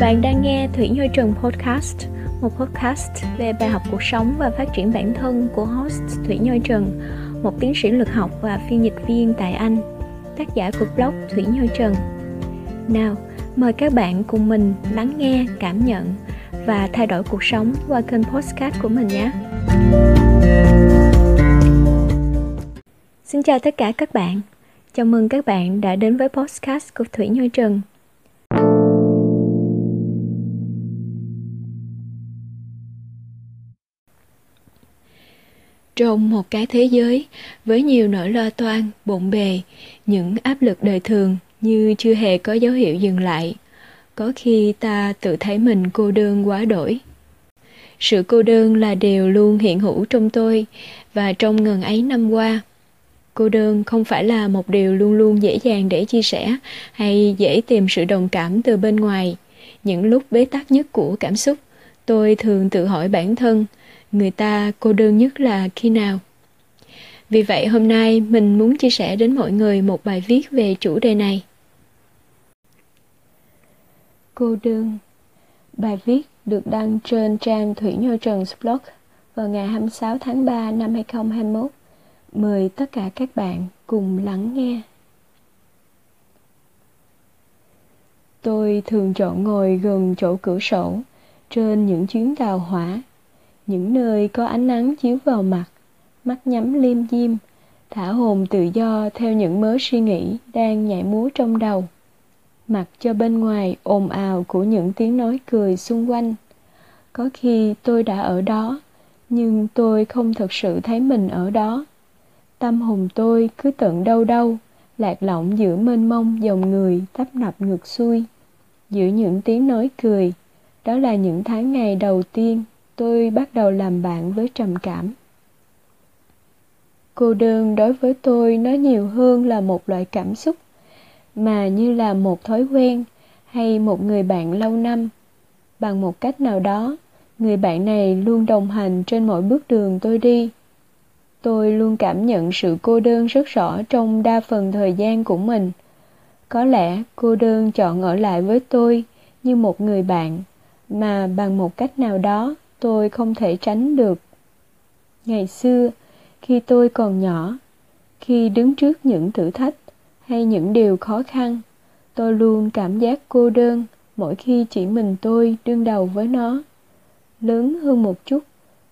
Bạn đang nghe Thủy Như Trần Podcast, một podcast về bài học cuộc sống và phát triển bản thân của host Thủy Như Trần, một tiến sĩ lực học và phiên dịch viên tại Anh, tác giả của blog Thủy Như Trần. Nào, mời các bạn cùng mình lắng nghe, cảm nhận và thay đổi cuộc sống qua kênh podcast của mình nhé. Xin chào tất cả các bạn. Chào mừng các bạn đã đến với podcast của Thủy Như Trần. Trong một cái thế giới với nhiều nỗi lo toan, bộn bề, những áp lực đời thường như chưa hề có dấu hiệu dừng lại, có khi ta tự thấy mình cô đơn quá đổi. Sự cô đơn là điều luôn hiện hữu trong tôi và trong ngần ấy năm qua. Cô đơn không phải là một điều luôn luôn dễ dàng để chia sẻ hay dễ tìm sự đồng cảm từ bên ngoài. Những lúc bế tắc nhất của cảm xúc, tôi thường tự hỏi bản thân – người ta cô đơn nhất là khi nào. Vì vậy hôm nay mình muốn chia sẻ đến mọi người một bài viết về chủ đề này. Cô đơn bài viết được đăng trên trang Thủy Nhô Trần blog vào ngày 26 tháng 3 năm 2021 mời tất cả các bạn cùng lắng nghe. Tôi thường chọn ngồi gần chỗ cửa sổ trên những chuyến tàu hỏa những nơi có ánh nắng chiếu vào mặt, mắt nhắm liêm diêm, thả hồn tự do theo những mớ suy nghĩ đang nhảy múa trong đầu. Mặc cho bên ngoài ồn ào của những tiếng nói cười xung quanh. Có khi tôi đã ở đó, nhưng tôi không thực sự thấy mình ở đó. Tâm hồn tôi cứ tận đâu đâu, lạc lõng giữa mênh mông dòng người tấp nập ngược xuôi. Giữa những tiếng nói cười, đó là những tháng ngày đầu tiên tôi bắt đầu làm bạn với trầm cảm. Cô đơn đối với tôi nó nhiều hơn là một loại cảm xúc, mà như là một thói quen hay một người bạn lâu năm. Bằng một cách nào đó, người bạn này luôn đồng hành trên mọi bước đường tôi đi. Tôi luôn cảm nhận sự cô đơn rất rõ trong đa phần thời gian của mình. Có lẽ cô đơn chọn ở lại với tôi như một người bạn, mà bằng một cách nào đó tôi không thể tránh được. Ngày xưa, khi tôi còn nhỏ, khi đứng trước những thử thách hay những điều khó khăn, tôi luôn cảm giác cô đơn mỗi khi chỉ mình tôi đương đầu với nó. Lớn hơn một chút,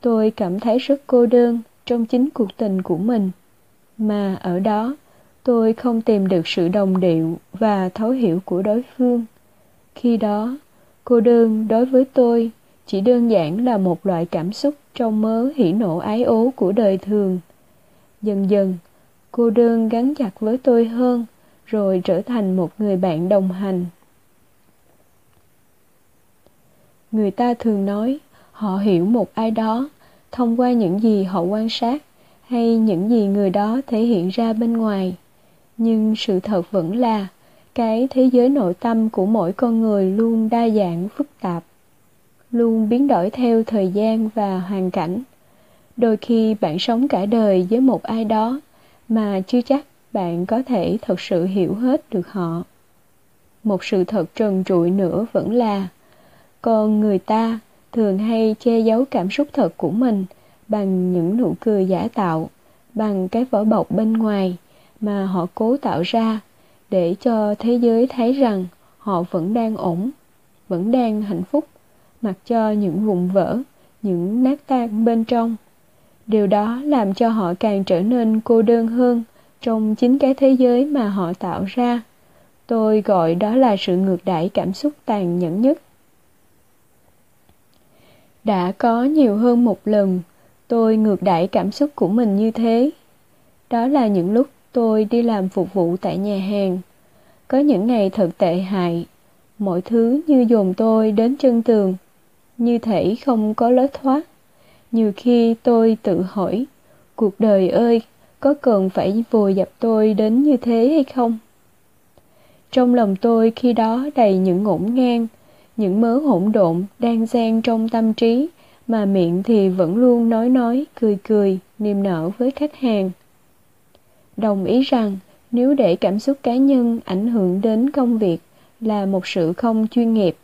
tôi cảm thấy rất cô đơn trong chính cuộc tình của mình. Mà ở đó, tôi không tìm được sự đồng điệu và thấu hiểu của đối phương. Khi đó, cô đơn đối với tôi chỉ đơn giản là một loại cảm xúc trong mớ hỉ nộ ái ố của đời thường. Dần dần, cô đơn gắn chặt với tôi hơn, rồi trở thành một người bạn đồng hành. Người ta thường nói, họ hiểu một ai đó, thông qua những gì họ quan sát, hay những gì người đó thể hiện ra bên ngoài. Nhưng sự thật vẫn là, cái thế giới nội tâm của mỗi con người luôn đa dạng, phức tạp luôn biến đổi theo thời gian và hoàn cảnh. Đôi khi bạn sống cả đời với một ai đó mà chưa chắc bạn có thể thật sự hiểu hết được họ. Một sự thật trần trụi nữa vẫn là, con người ta thường hay che giấu cảm xúc thật của mình bằng những nụ cười giả tạo, bằng cái vỏ bọc bên ngoài mà họ cố tạo ra để cho thế giới thấy rằng họ vẫn đang ổn, vẫn đang hạnh phúc mặc cho những vụn vỡ, những nát tan bên trong. Điều đó làm cho họ càng trở nên cô đơn hơn trong chính cái thế giới mà họ tạo ra. Tôi gọi đó là sự ngược đãi cảm xúc tàn nhẫn nhất. Đã có nhiều hơn một lần, tôi ngược đãi cảm xúc của mình như thế. Đó là những lúc tôi đi làm phục vụ tại nhà hàng. Có những ngày thật tệ hại, mọi thứ như dồn tôi đến chân tường như thể không có lối thoát. Nhiều khi tôi tự hỏi, cuộc đời ơi, có cần phải vùi dập tôi đến như thế hay không? Trong lòng tôi khi đó đầy những ngổn ngang, những mớ hỗn độn đang xen trong tâm trí, mà miệng thì vẫn luôn nói nói, cười cười, niềm nở với khách hàng. Đồng ý rằng, nếu để cảm xúc cá nhân ảnh hưởng đến công việc là một sự không chuyên nghiệp,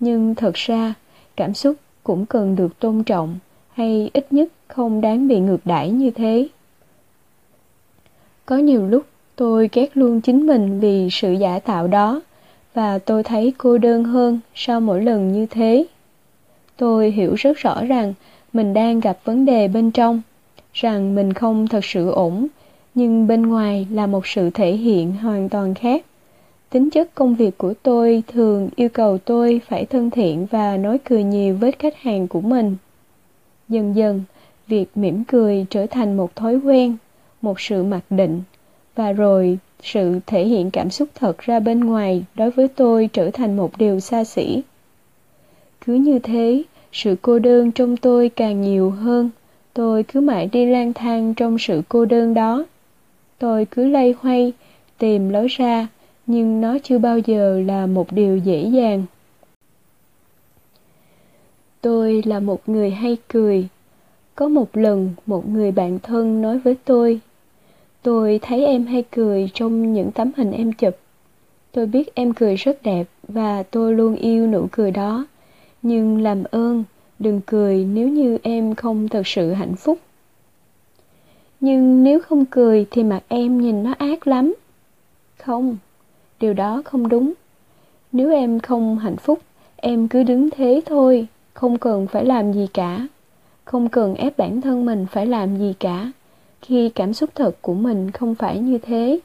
nhưng thật ra cảm xúc cũng cần được tôn trọng hay ít nhất không đáng bị ngược đãi như thế. Có nhiều lúc tôi ghét luôn chính mình vì sự giả tạo đó và tôi thấy cô đơn hơn sau mỗi lần như thế. Tôi hiểu rất rõ rằng mình đang gặp vấn đề bên trong, rằng mình không thật sự ổn, nhưng bên ngoài là một sự thể hiện hoàn toàn khác tính chất công việc của tôi thường yêu cầu tôi phải thân thiện và nói cười nhiều với khách hàng của mình. Dần dần, việc mỉm cười trở thành một thói quen, một sự mặc định, và rồi sự thể hiện cảm xúc thật ra bên ngoài đối với tôi trở thành một điều xa xỉ. Cứ như thế, sự cô đơn trong tôi càng nhiều hơn, tôi cứ mãi đi lang thang trong sự cô đơn đó. Tôi cứ lay hoay, tìm lối ra nhưng nó chưa bao giờ là một điều dễ dàng. Tôi là một người hay cười. Có một lần, một người bạn thân nói với tôi tôi thấy em hay cười trong những tấm hình em chụp. Tôi biết em cười rất đẹp và tôi luôn yêu nụ cười đó. Nhưng làm ơn, đừng cười nếu như em không thật sự hạnh phúc. Nhưng nếu không cười thì mặt em nhìn nó ác lắm. Không điều đó không đúng. Nếu em không hạnh phúc, em cứ đứng thế thôi, không cần phải làm gì cả. Không cần ép bản thân mình phải làm gì cả, khi cảm xúc thật của mình không phải như thế.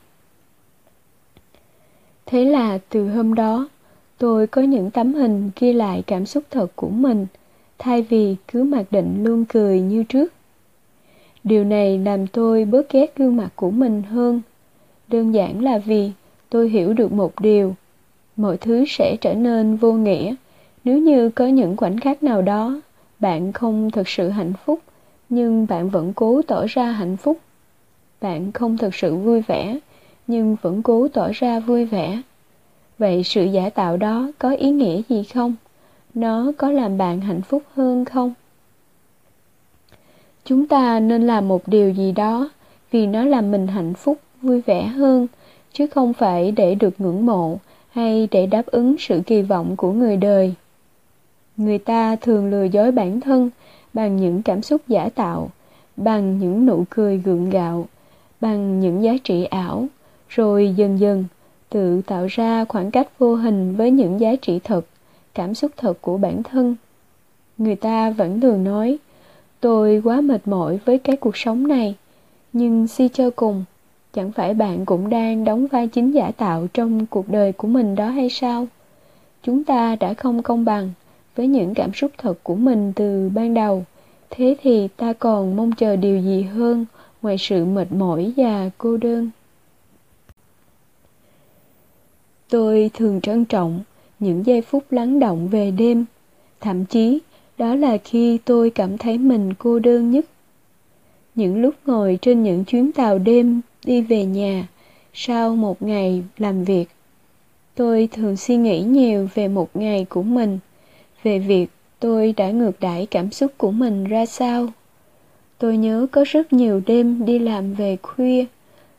Thế là từ hôm đó, tôi có những tấm hình ghi lại cảm xúc thật của mình, thay vì cứ mặc định luôn cười như trước. Điều này làm tôi bớt ghét gương mặt của mình hơn. Đơn giản là vì tôi hiểu được một điều. Mọi thứ sẽ trở nên vô nghĩa. Nếu như có những khoảnh khắc nào đó, bạn không thực sự hạnh phúc, nhưng bạn vẫn cố tỏ ra hạnh phúc. Bạn không thực sự vui vẻ, nhưng vẫn cố tỏ ra vui vẻ. Vậy sự giả tạo đó có ý nghĩa gì không? Nó có làm bạn hạnh phúc hơn không? Chúng ta nên làm một điều gì đó vì nó làm mình hạnh phúc, vui vẻ hơn chứ không phải để được ngưỡng mộ hay để đáp ứng sự kỳ vọng của người đời. Người ta thường lừa dối bản thân bằng những cảm xúc giả tạo, bằng những nụ cười gượng gạo, bằng những giá trị ảo, rồi dần dần tự tạo ra khoảng cách vô hình với những giá trị thật, cảm xúc thật của bản thân. Người ta vẫn thường nói, tôi quá mệt mỏi với cái cuộc sống này, nhưng suy cho cùng chẳng phải bạn cũng đang đóng vai chính giả tạo trong cuộc đời của mình đó hay sao? Chúng ta đã không công bằng với những cảm xúc thật của mình từ ban đầu. Thế thì ta còn mong chờ điều gì hơn ngoài sự mệt mỏi và cô đơn? Tôi thường trân trọng những giây phút lắng động về đêm. Thậm chí, đó là khi tôi cảm thấy mình cô đơn nhất. Những lúc ngồi trên những chuyến tàu đêm đi về nhà sau một ngày làm việc. Tôi thường suy nghĩ nhiều về một ngày của mình, về việc tôi đã ngược đãi cảm xúc của mình ra sao. Tôi nhớ có rất nhiều đêm đi làm về khuya,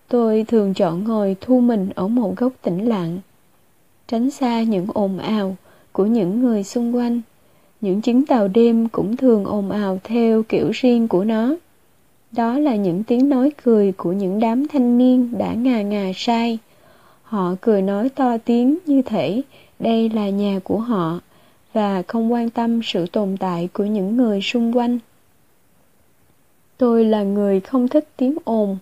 tôi thường chọn ngồi thu mình ở một góc tĩnh lặng, tránh xa những ồn ào của những người xung quanh. Những chuyến tàu đêm cũng thường ồn ào theo kiểu riêng của nó đó là những tiếng nói cười của những đám thanh niên đã ngà ngà say, họ cười nói to tiếng như thể đây là nhà của họ và không quan tâm sự tồn tại của những người xung quanh. Tôi là người không thích tiếng ồn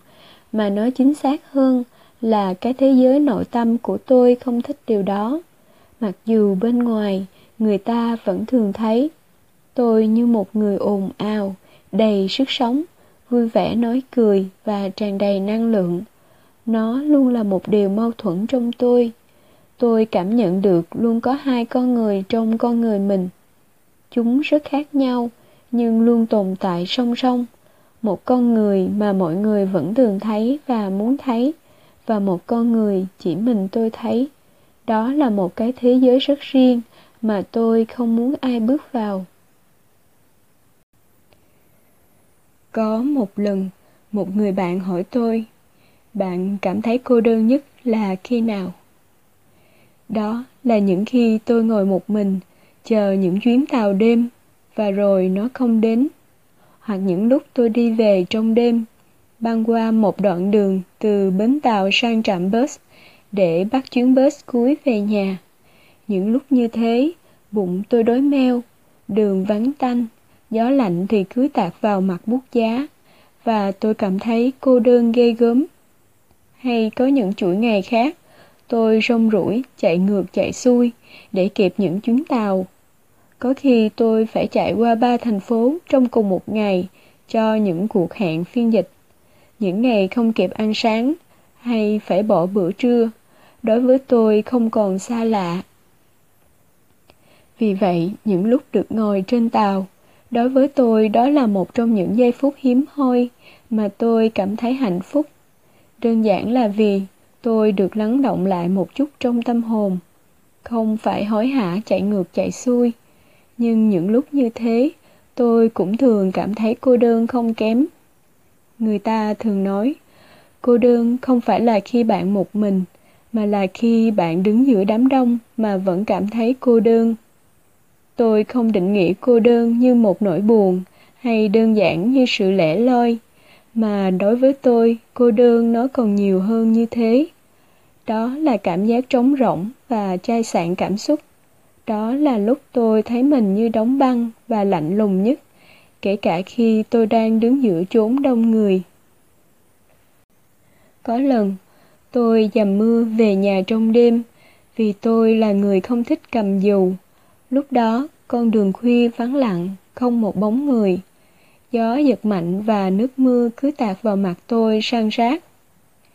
mà nói chính xác hơn là cái thế giới nội tâm của tôi không thích điều đó. Mặc dù bên ngoài người ta vẫn thường thấy tôi như một người ồn ào đầy sức sống vui vẻ nói cười và tràn đầy năng lượng. Nó luôn là một điều mâu thuẫn trong tôi. Tôi cảm nhận được luôn có hai con người trong con người mình. Chúng rất khác nhau, nhưng luôn tồn tại song song. Một con người mà mọi người vẫn thường thấy và muốn thấy, và một con người chỉ mình tôi thấy. Đó là một cái thế giới rất riêng mà tôi không muốn ai bước vào. Có một lần, một người bạn hỏi tôi, bạn cảm thấy cô đơn nhất là khi nào? Đó là những khi tôi ngồi một mình, chờ những chuyến tàu đêm, và rồi nó không đến. Hoặc những lúc tôi đi về trong đêm, băng qua một đoạn đường từ bến tàu sang trạm bus để bắt chuyến bus cuối về nhà. Những lúc như thế, bụng tôi đói meo, đường vắng tanh gió lạnh thì cứ tạt vào mặt bút giá, và tôi cảm thấy cô đơn ghê gớm. Hay có những chuỗi ngày khác, tôi rong ruổi, chạy ngược, chạy xuôi, để kịp những chuyến tàu. Có khi tôi phải chạy qua ba thành phố trong cùng một ngày cho những cuộc hẹn phiên dịch. Những ngày không kịp ăn sáng, hay phải bỏ bữa trưa, đối với tôi không còn xa lạ. Vì vậy, những lúc được ngồi trên tàu đối với tôi, đó là một trong những giây phút hiếm hoi mà tôi cảm thấy hạnh phúc. Đơn giản là vì tôi được lắng động lại một chút trong tâm hồn. Không phải hối hả chạy ngược chạy xuôi, nhưng những lúc như thế, tôi cũng thường cảm thấy cô đơn không kém. Người ta thường nói, cô đơn không phải là khi bạn một mình, mà là khi bạn đứng giữa đám đông mà vẫn cảm thấy cô đơn tôi không định nghĩa cô đơn như một nỗi buồn hay đơn giản như sự lẻ loi, mà đối với tôi, cô đơn nó còn nhiều hơn như thế. Đó là cảm giác trống rỗng và chai sạn cảm xúc. Đó là lúc tôi thấy mình như đóng băng và lạnh lùng nhất, kể cả khi tôi đang đứng giữa chốn đông người. Có lần, tôi dầm mưa về nhà trong đêm vì tôi là người không thích cầm dù lúc đó, con đường khuya vắng lặng, không một bóng người. Gió giật mạnh và nước mưa cứ tạt vào mặt tôi san rác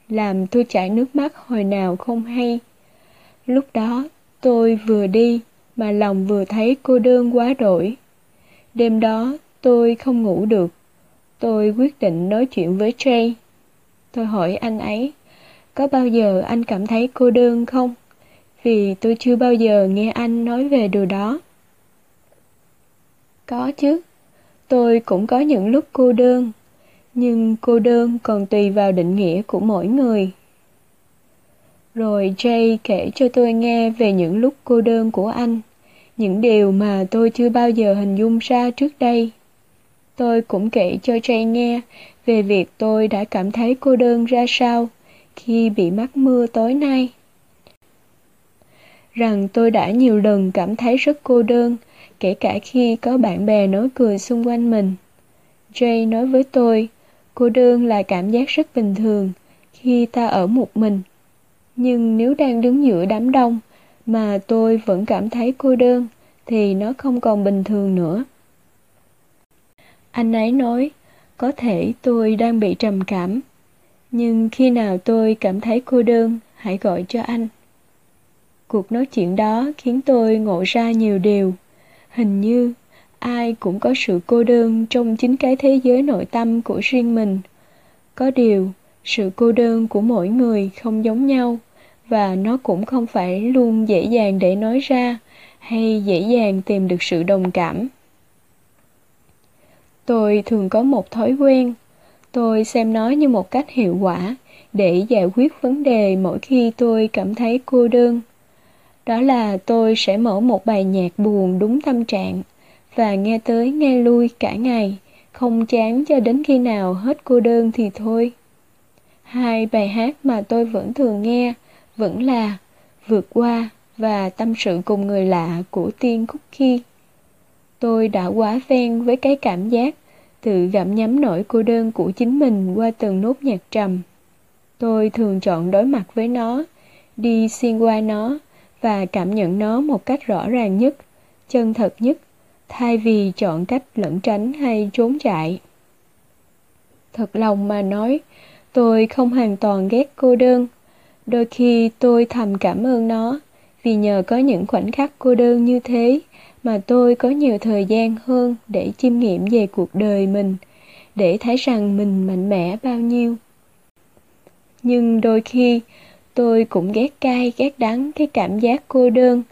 làm tôi chảy nước mắt hồi nào không hay. Lúc đó, tôi vừa đi mà lòng vừa thấy cô đơn quá đổi. Đêm đó, tôi không ngủ được. Tôi quyết định nói chuyện với jay tôi hỏi anh ấy, có bao giờ anh cảm thấy cô đơn không? Vì tôi chưa bao giờ nghe anh nói về điều đó. Có chứ, tôi cũng có những lúc cô đơn, nhưng cô đơn còn tùy vào định nghĩa của mỗi người. Rồi jay kể cho tôi nghe về những lúc cô đơn của anh, những điều mà tôi chưa bao giờ hình dung ra trước đây. Tôi cũng kể cho jay nghe về việc tôi đã cảm thấy cô đơn ra sao khi bị mắc mưa tối nay rằng tôi đã nhiều lần cảm thấy rất cô đơn, kể cả khi có bạn bè nói cười xung quanh mình. Jay nói với tôi, cô đơn là cảm giác rất bình thường khi ta ở một mình. Nhưng nếu đang đứng giữa đám đông mà tôi vẫn cảm thấy cô đơn, thì nó không còn bình thường nữa. Anh ấy nói, có thể tôi đang bị trầm cảm, nhưng khi nào tôi cảm thấy cô đơn, hãy gọi cho anh cuộc nói chuyện đó khiến tôi ngộ ra nhiều điều. Hình như, ai cũng có sự cô đơn trong chính cái thế giới nội tâm của riêng mình. Có điều, sự cô đơn của mỗi người không giống nhau, và nó cũng không phải luôn dễ dàng để nói ra hay dễ dàng tìm được sự đồng cảm. Tôi thường có một thói quen, tôi xem nó như một cách hiệu quả để giải quyết vấn đề mỗi khi tôi cảm thấy cô đơn đó là tôi sẽ mở một bài nhạc buồn đúng tâm trạng và nghe tới nghe lui cả ngày, không chán cho đến khi nào hết cô đơn thì thôi. Hai bài hát mà tôi vẫn thường nghe vẫn là vượt qua và tâm sự cùng người lạ của tiên cookie tôi đã quá ven với cái cảm giác tự gặm nhấm nỗi cô đơn của chính mình qua từng nốt nhạc trầm. Tôi thường chọn đối mặt với nó, đi xuyên qua nó và cảm nhận nó một cách rõ ràng nhất, chân thật nhất, thay vì chọn cách lẩn tránh hay trốn chạy. Thật lòng mà nói, tôi không hoàn toàn ghét cô đơn. Đôi khi tôi thầm cảm ơn nó, vì nhờ có những khoảnh khắc cô đơn như thế mà tôi có nhiều thời gian hơn để chiêm nghiệm về cuộc đời mình, để thấy rằng mình mạnh mẽ bao nhiêu. Nhưng đôi khi tôi cũng ghét cay, ghét đắng cái cảm giác cô đơn.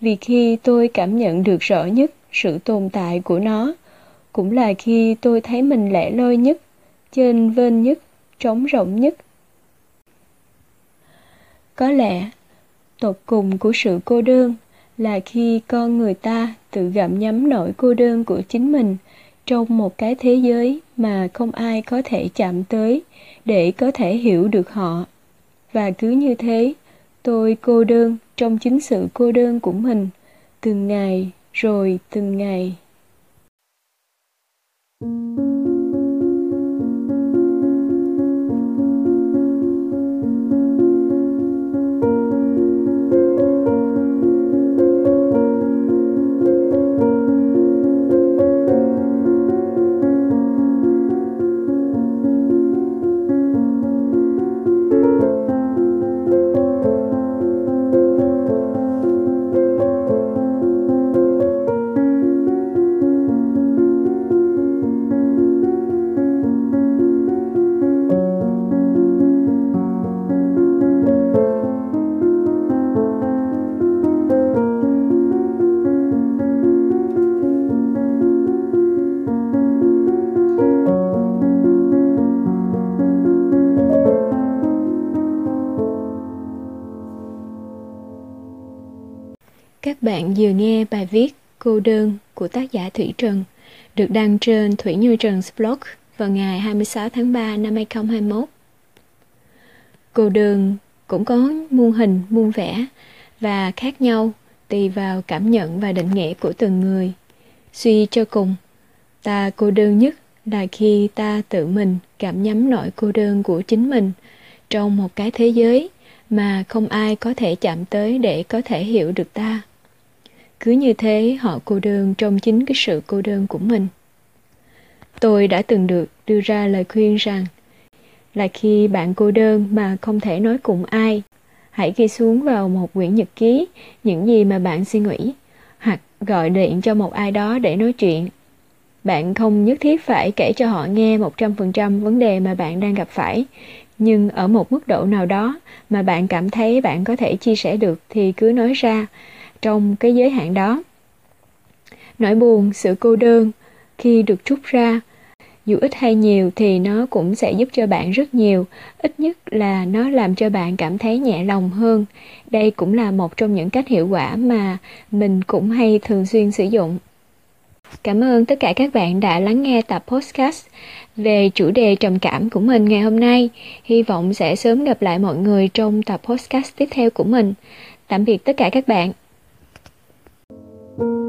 Vì khi tôi cảm nhận được rõ nhất sự tồn tại của nó, cũng là khi tôi thấy mình lẻ loi nhất, trên vên nhất, trống rỗng nhất. Có lẽ, tột cùng của sự cô đơn là khi con người ta tự gặm nhấm nỗi cô đơn của chính mình trong một cái thế giới mà không ai có thể chạm tới để có thể hiểu được họ và cứ như thế, tôi cô đơn, trong chính sự cô đơn của mình, từng ngày, rồi từng ngày. Bạn vừa nghe bài viết Cô đơn của tác giả Thủy Trần được đăng trên Thủy Như Trần blog vào ngày 26 tháng 3 năm 2021. Cô đơn cũng có muôn hình, muôn vẻ và khác nhau tùy vào cảm nhận và định nghĩa của từng người. Suy cho cùng, ta cô đơn nhất là khi ta tự mình cảm nhắm nỗi cô đơn của chính mình trong một cái thế giới mà không ai có thể chạm tới để có thể hiểu được ta cứ như thế họ cô đơn trong chính cái sự cô đơn của mình. Tôi đã từng được đưa ra lời khuyên rằng là khi bạn cô đơn mà không thể nói cùng ai hãy ghi xuống vào một quyển nhật ký những gì mà bạn suy nghĩ hoặc gọi điện cho một ai đó để nói chuyện. Bạn không nhất thiết phải kể cho họ nghe 100% vấn đề mà bạn đang gặp phải, nhưng ở một mức độ nào đó mà bạn cảm thấy bạn có thể chia sẻ được thì cứ nói ra trong cái giới hạn đó. Nỗi buồn, sự cô đơn khi được trút ra, dù ít hay nhiều thì nó cũng sẽ giúp cho bạn rất nhiều, ít nhất là nó làm cho bạn cảm thấy nhẹ lòng hơn. Đây cũng là một trong những cách hiệu quả mà mình cũng hay thường xuyên sử dụng. Cảm ơn tất cả các bạn đã lắng nghe tập podcast về chủ đề trầm cảm của mình ngày hôm nay. Hy vọng sẽ sớm gặp lại mọi người trong tập podcast tiếp theo của mình. Tạm biệt tất cả các bạn. thank you.